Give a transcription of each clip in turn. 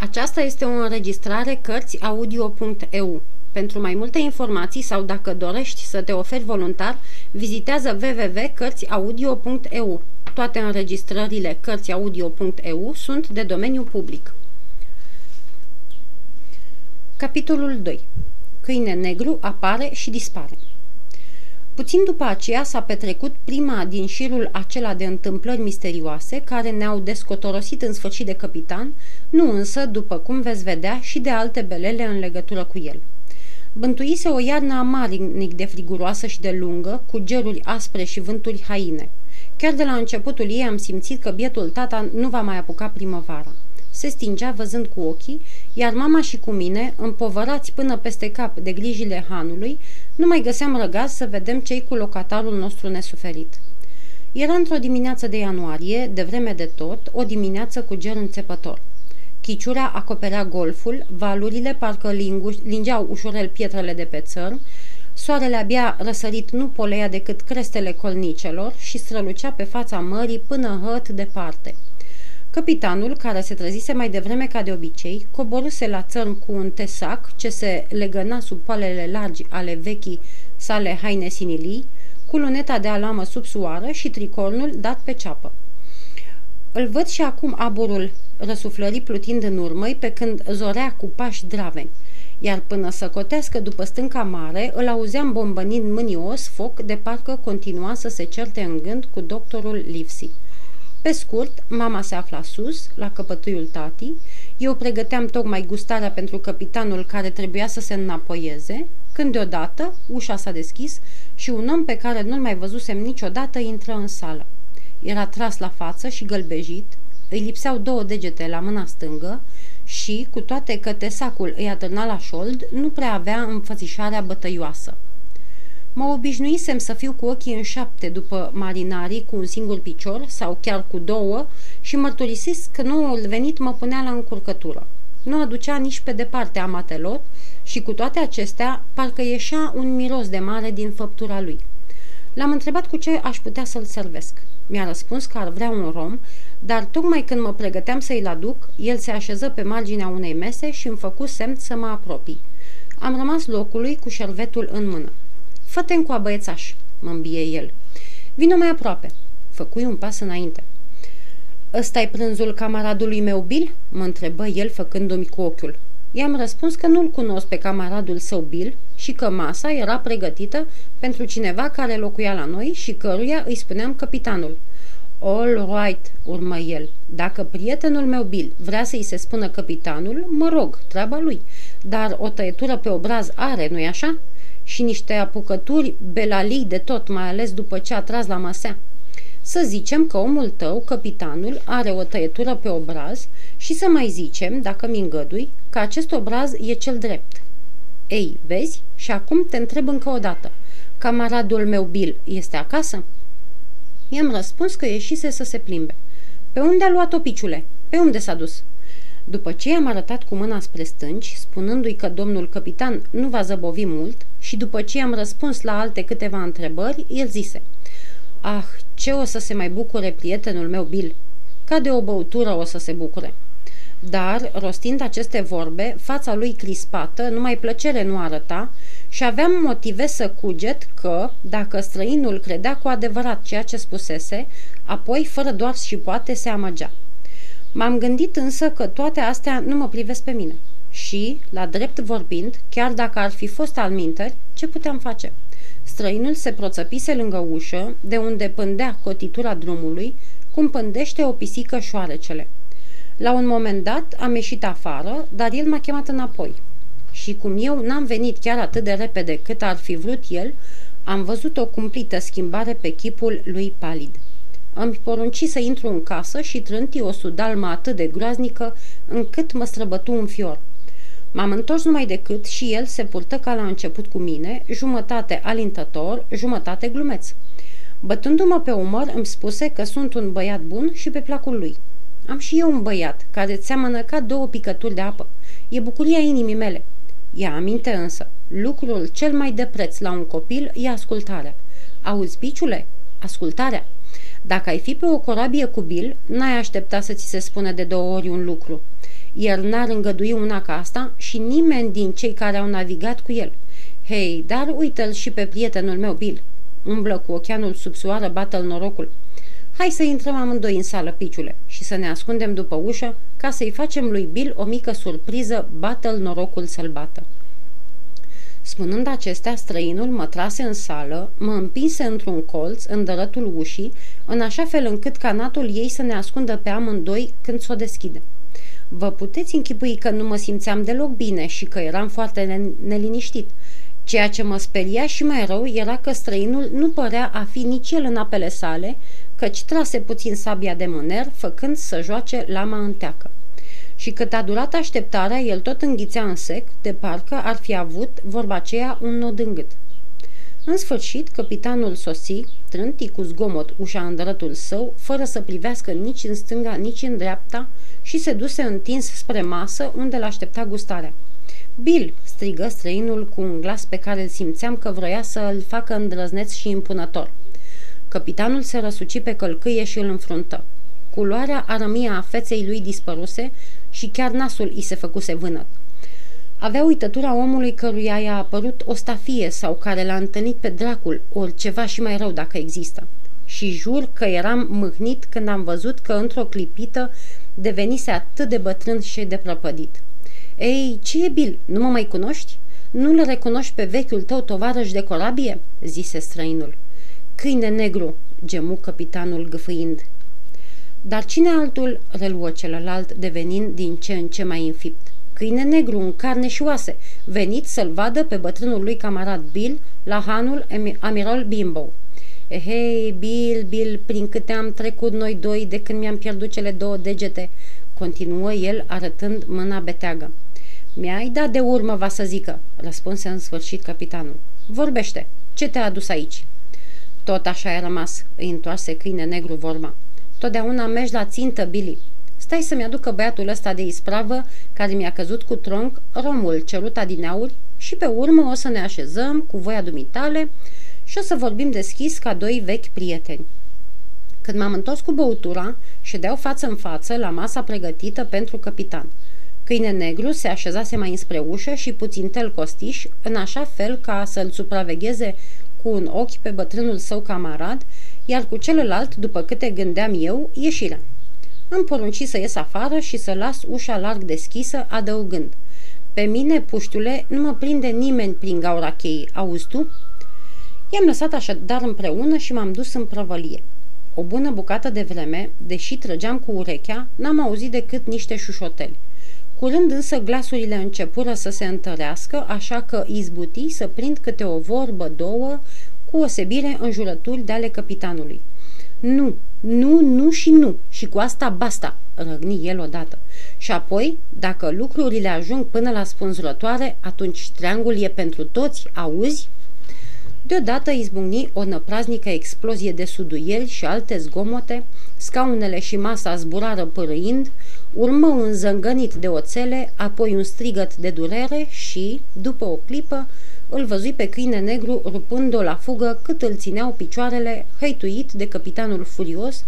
Aceasta este o înregistrare Cărțiaudio.eu. Pentru mai multe informații sau dacă dorești să te oferi voluntar, vizitează www.cărțiaudio.eu. Toate înregistrările Cărțiaudio.eu sunt de domeniu public. Capitolul 2. Câine negru apare și dispare. Puțin după aceea s-a petrecut prima din șirul acela de întâmplări misterioase care ne-au descotorosit în sfârșit de capitan, nu însă, după cum veți vedea, și de alte belele în legătură cu el. Bântuise o iarnă amarnic de friguroasă și de lungă, cu geruri aspre și vânturi haine. Chiar de la începutul ei am simțit că bietul tata nu va mai apuca primăvara se stingea văzând cu ochii, iar mama și cu mine, împovărați până peste cap de grijile hanului, nu mai găseam răgaz să vedem cei cu locatarul nostru nesuferit. Era într-o dimineață de ianuarie, de vreme de tot, o dimineață cu ger înțepător. Chiciura acoperea golful, valurile parcă lingu- lingeau ușurel pietrele de pe țărm, soarele abia răsărit nu polea decât crestele colnicelor și strălucea pe fața mării până hăt departe – Capitanul, care se trezise mai devreme ca de obicei, coboruse la țărm cu un tesac ce se legăna sub poalele largi ale vechii sale haine sinilii, cu luneta de alamă subsoară și tricornul dat pe ceapă. Îl văd și acum aburul răsuflării plutind în urmă pe când zorea cu pași draveni, iar până să cotească după stânca mare, îl auzeam bombănind mânios foc de parcă continua să se certe în gând cu doctorul Livsi. Pe scurt, mama se afla sus, la căpătâiul tatii, eu pregăteam tocmai gustarea pentru capitanul care trebuia să se înapoieze, când deodată ușa s-a deschis și un om pe care nu-l mai văzusem niciodată intră în sală. Era tras la față și gălbejit, îi lipseau două degete la mâna stângă și, cu toate că tesacul îi atârna la șold, nu prea avea înfățișarea bătăioasă. Mă obișnuisem să fiu cu ochii în șapte după marinarii cu un singur picior sau chiar cu două și mărturisesc că noul venit mă punea la încurcătură. Nu aducea nici pe departe amatelot și cu toate acestea parcă ieșea un miros de mare din făptura lui. L-am întrebat cu ce aș putea să-l servesc. Mi-a răspuns că ar vrea un rom, dar tocmai când mă pregăteam să-i-l aduc, el se așeză pe marginea unei mese și îmi făcu semn să mă apropii. Am rămas locului cu șervetul în mână. Fă-te cu băiețaș, mă îmbie el. Vino mai aproape. Făcui un pas înainte. Ăsta-i prânzul camaradului meu, Bill?" mă întrebă el făcându-mi cu ochiul. I-am răspuns că nu-l cunosc pe camaradul său Bill și că masa era pregătită pentru cineva care locuia la noi și căruia îi spuneam capitanul. All right, urmă el. Dacă prietenul meu Bill vrea să-i se spună capitanul, mă rog, treaba lui. Dar o tăietură pe obraz are, nu-i așa? Și niște apucături belalii de tot, mai ales după ce a tras la masea. Să zicem că omul tău, capitanul, are o tăietură pe obraz și să mai zicem, dacă mi îngădui, că acest obraz e cel drept. Ei, vezi? Și acum te întreb încă o dată. Camaradul meu Bill este acasă? I-am răspuns că ieșise să se plimbe. Pe unde a luat-o piciule? Pe unde s-a dus? După ce i-am arătat cu mâna spre stânci, spunându-i că domnul capitan nu va zăbovi mult, și după ce i-am răspuns la alte câteva întrebări, el zise Ah, ce o să se mai bucure prietenul meu Bill? Ca de o băutură o să se bucure. Dar, rostind aceste vorbe, fața lui crispată, numai plăcere nu arăta și aveam motive să cuget că, dacă străinul credea cu adevărat ceea ce spusese, apoi, fără doar și poate, se amăgea. M-am gândit însă că toate astea nu mă privesc pe mine. Și, la drept vorbind, chiar dacă ar fi fost al minteri, ce puteam face? Străinul se proțăpise lângă ușă, de unde pândea cotitura drumului, cum pândește o pisică șoarecele. La un moment dat am ieșit afară, dar el m-a chemat înapoi. Și cum eu n-am venit chiar atât de repede cât ar fi vrut el, am văzut o cumplită schimbare pe chipul lui palid. Îmi porunci să intru în casă și trânti o sudalmă atât de groaznică încât mă străbătu un fior. M-am întors numai decât și el se purtă ca la început cu mine, jumătate alintător, jumătate glumeț. Bătându-mă pe umăr, îmi spuse că sunt un băiat bun și pe placul lui. Am și eu un băiat, care ți seamănă ca două picături de apă. E bucuria inimii mele. Ia aminte însă, lucrul cel mai de preț la un copil e ascultarea. Auzi, piciule? Ascultarea. Dacă ai fi pe o corabie cu Bill, n-ai aștepta să ți se spună de două ori un lucru. El n-ar îngădui una ca asta și nimeni din cei care au navigat cu el. Hei, dar uite-l și pe prietenul meu, Bill. Umblă cu ocheanul sub soară, bată-l norocul. Hai să intrăm amândoi în sală, piciule, și să ne ascundem după ușă ca să-i facem lui Bill o mică surpriză, bată-l norocul să-l bată. Spunând acestea, străinul mă trase în sală, mă împinse într-un colț, în dărătul ușii, în așa fel încât canatul ei să ne ascundă pe amândoi când s-o deschide. Vă puteți închipui că nu mă simțeam deloc bine și că eram foarte neliniștit. Ceea ce mă speria și mai rău era că străinul nu părea a fi nici el în apele sale, căci trase puțin sabia de mâner, făcând să joace lama în teacă. Și cât a durat așteptarea, el tot înghițea în sec, de parcă ar fi avut, vorba aceea, un nod în gât. În sfârșit, capitanul sosi, trânti cu zgomot ușa în drătul său, fără să privească nici în stânga, nici în dreapta, și se duse întins spre masă, unde l-aștepta gustarea. Bill!" strigă străinul cu un glas pe care îl simțeam că vroia să îl facă îndrăzneț și impunător. Capitanul se răsuci pe călcâie și îl înfruntă. Culoarea arămia a feței lui dispăruse și chiar nasul i se făcuse vânăt. Avea uitătura omului căruia i-a apărut o stafie sau care l-a întâlnit pe dracul, ori ceva și mai rău dacă există. Și jur că eram mâhnit când am văzut că într-o clipită devenise atât de bătrân și de prăpădit. Ei, ce e Bill? Nu mă mai cunoști? Nu-l recunoști pe vechiul tău tovarăș de corabie?" zise străinul. Câine negru!" gemu capitanul gâfâind. Dar cine altul?" reluă celălalt, devenind din ce în ce mai înfipt. Câine negru, în carne și oase, venit să-l vadă pe bătrânul lui camarad Bill la hanul Amiral Bimbo. Hei, Bill, Bill, prin câte am trecut noi doi de când mi-am pierdut cele două degete, continuă el arătând mâna beteagă. Mi-ai dat de urmă, va să zică, răspunse în sfârșit capitanul. Vorbește, ce te-a adus aici? Tot așa ai rămas, îi întoarse câine negru vorba. Totdeauna mergi la țintă, Billy. Stai să-mi aducă băiatul ăsta de ispravă care mi-a căzut cu tronc romul cerut adineauri și pe urmă o să ne așezăm cu voia dumitale și o să vorbim deschis ca doi vechi prieteni. Când m-am întors cu băutura, ședeau față în față la masa pregătită pentru capitan. Câine negru se așezase mai înspre ușă și puțin tel costiș, în așa fel ca să-l supravegheze cu un ochi pe bătrânul său camarad, iar cu celălalt, după câte gândeam eu, ieșirea. Îmi porunci să ies afară și să las ușa larg deschisă, adăugând. Pe mine, puștule, nu mă prinde nimeni prin gaura cheii, auzi tu? I-am lăsat așadar împreună și m-am dus în prăvălie. O bună bucată de vreme, deși trăgeam cu urechea, n-am auzit decât niște șușoteli. Curând însă glasurile începură să se întărească, așa că izbuti să prind câte o vorbă, două, cu osebire în jurături de ale capitanului. Nu, nu, nu și nu, și cu asta basta, răgni el odată. Și apoi, dacă lucrurile ajung până la spânzurătoare, atunci treangul e pentru toți, auzi? Deodată izbucni o năpraznică explozie de suduieli și alte zgomote, scaunele și masa zburară părâind, urmă un zângănit de oțele, apoi un strigăt de durere și, după o clipă, îl văzui pe câine negru rupând-o la fugă cât îl țineau picioarele, hăituit de capitanul furios,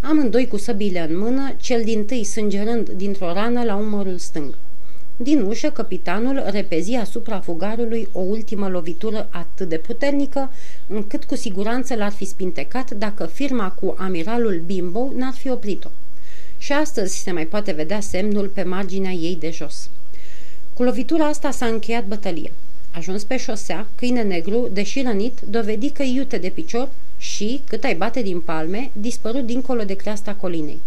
amândoi cu săbile în mână, cel din tâi sângerând dintr-o rană la umărul stâng. Din ușă, capitanul repezi asupra fugarului o ultimă lovitură atât de puternică, încât cu siguranță l-ar fi spintecat dacă firma cu amiralul Bimbo n-ar fi oprit-o. Și astăzi se mai poate vedea semnul pe marginea ei de jos. Cu lovitura asta s-a încheiat bătălia. Ajuns pe șosea, câine negru, deși rănit, dovedi că iute de picior și, cât ai bate din palme, dispărut dincolo de creasta colinei.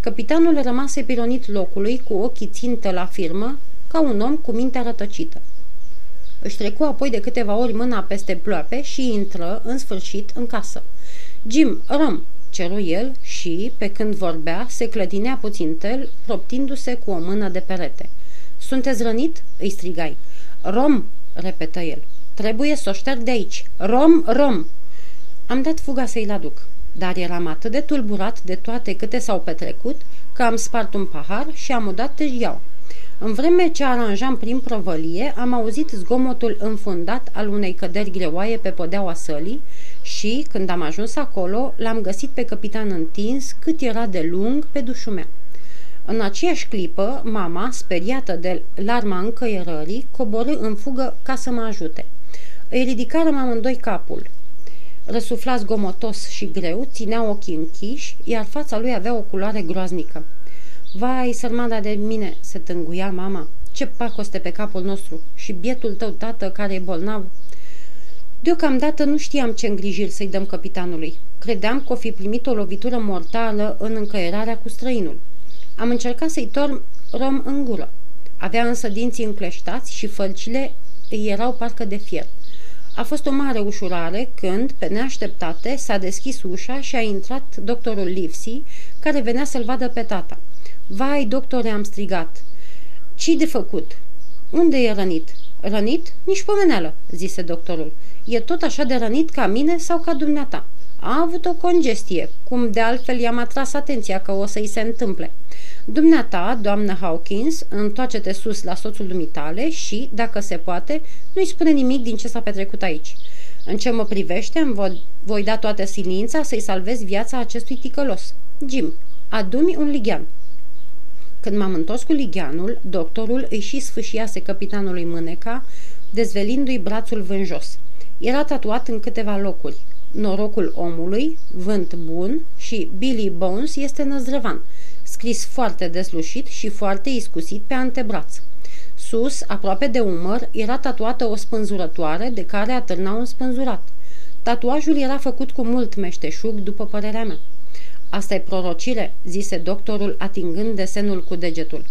Capitanul rămase pironit locului cu ochii țintă la firmă, ca un om cu mintea rătăcită. Își trecu apoi de câteva ori mâna peste ploape și intră, în sfârșit, în casă. Jim, rom, ceru el și, pe când vorbea, se clătinea puțin tel, proptindu-se cu o mână de perete. Sunteți rănit?" îi strigai. Rom!" Repetă el. Trebuie să o șterg de aici. Rom, rom!" Am dat fuga să-i-l aduc, dar eram atât de tulburat de toate câte s-au petrecut, că am spart un pahar și am udat târgiau. În vreme ce aranjam prin prăvălie, am auzit zgomotul înfundat al unei căderi greoaie pe podeaua sălii și, când am ajuns acolo, l-am găsit pe capitan întins cât era de lung pe dușumea. În aceeași clipă, mama, speriată de larma încăierării, coborâ în fugă ca să mă ajute. Îi ridicară amândoi capul. Răsufla zgomotos și greu, ținea ochii închiși, iar fața lui avea o culoare groaznică. Vai, sărmana de mine, se tânguia mama, ce pacoste pe capul nostru și bietul tău tată care e bolnav. Deocamdată nu știam ce îngrijiri să-i dăm capitanului. Credeam că o fi primit o lovitură mortală în încăierarea cu străinul. Am încercat să-i torn rom în gură. Avea însă dinții încleștați și fălcile îi erau parcă de fier. A fost o mare ușurare când, pe neașteptate, s-a deschis ușa și a intrat doctorul Livsi, care venea să-l vadă pe tata. Vai, doctore, am strigat. Ce de făcut? Unde e rănit? Rănit? Nici pomeneală, zise doctorul. E tot așa de rănit ca mine sau ca dumneata. A avut o congestie, cum de altfel i-am atras atenția că o să-i se întâmple. Dumneata, doamnă Hawkins, întoarce-te sus la soțul dumitale și, dacă se poate, nu-i spune nimic din ce s-a petrecut aici. În ce mă privește, îmi voi, voi da toată silința să-i salvez viața acestui ticălos. Jim, adu-mi un lighean. Când m-am întors cu ligheanul, doctorul îi și sfâșiase capitanului mâneca, dezvelindu-i brațul vânjos. Era tatuat în câteva locuri. Norocul omului, vânt bun și Billy Bones este năzdrăvan, scris foarte deslușit și foarte iscusit pe antebraț. Sus, aproape de umăr, era tatuată o spânzurătoare de care atârna un spânzurat. Tatuajul era făcut cu mult meșteșug, după părerea mea. Asta e prorocire, zise doctorul atingând desenul cu degetul.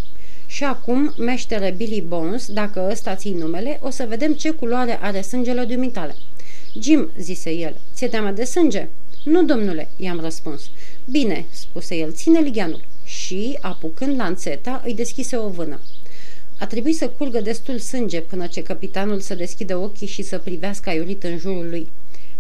Și acum, meștere Billy Bones, dacă ăsta ții numele, o să vedem ce culoare are sângele dumitale. Jim, zise el, ți-e teamă de sânge? Nu, domnule, i-am răspuns. Bine, spuse el, ține ligheanul. Și, apucând lanțeta, îi deschise o vână. A trebuit să curgă destul sânge până ce capitanul să deschide ochii și să privească aiurit în jurul lui.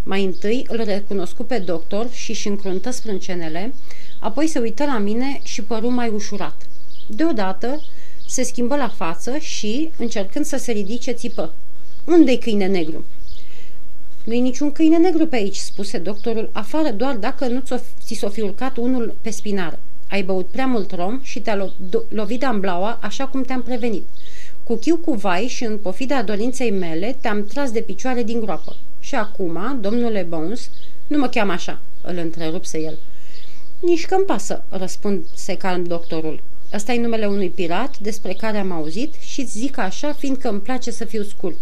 Mai întâi îl recunoscu pe doctor și își încruntă sprâncenele, apoi se uită la mine și păru mai ușurat. Deodată se schimbă la față și, încercând să se ridice, țipă. Unde-i câine negru?" Nu-i niciun câine negru pe aici," spuse doctorul, afară doar dacă nu ți s-o fi urcat unul pe spinară. Ai băut prea mult rom și te-a lo- lovit de amblaua așa cum te-am prevenit. Cu chiu cu vai și în pofida dorinței mele te-am tras de picioare din groapă. Și acum, domnule Bones, nu mă cheamă așa, îl întrerupse el. Nici că-mi pasă, răspunse calm doctorul. Ăsta e numele unui pirat despre care am auzit și zic așa fiindcă îmi place să fiu scurt.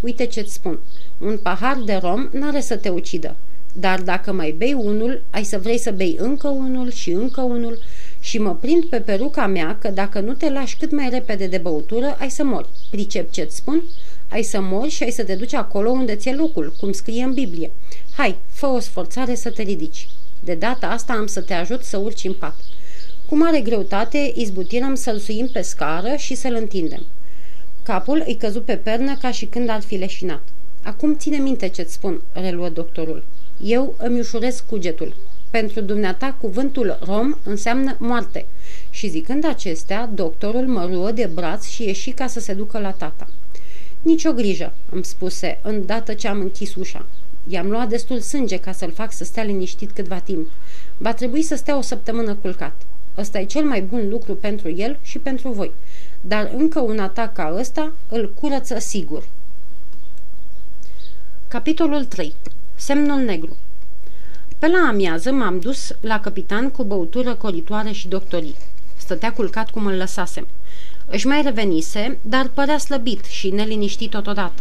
Uite ce-ți spun. Un pahar de rom n-are să te ucidă. Dar dacă mai bei unul, ai să vrei să bei încă unul și încă unul și mă prind pe peruca mea că dacă nu te lași cât mai repede de băutură, ai să mori. Pricep ce-ți spun? Ai să mori și ai să te duci acolo unde ți-e locul, cum scrie în Biblie. Hai, fă o sforțare să te ridici. De data asta am să te ajut să urci în pat. Cu mare greutate izbutirăm să-l suim pe scară și să-l întindem. Capul îi căzu pe pernă ca și când ar fi leșinat. Acum ține minte ce-ți spun, reluă doctorul. Eu îmi ușurez cugetul. Pentru dumneata, cuvântul rom înseamnă moarte. Și zicând acestea, doctorul mă ruă de braț și ieși ca să se ducă la tata. Nicio grijă, îmi spuse, îndată ce am închis ușa. I-am luat destul sânge ca să-l fac să stea liniștit câtva timp. Va trebui să stea o săptămână culcat. Ăsta e cel mai bun lucru pentru el și pentru voi. Dar încă un atac ca ăsta îl curăță sigur. Capitolul 3. Semnul negru Pe la amiază m-am dus la capitan cu băutură coritoare și doctorii. Stătea culcat cum îl lăsasem. Își mai revenise, dar părea slăbit și neliniștit totodată.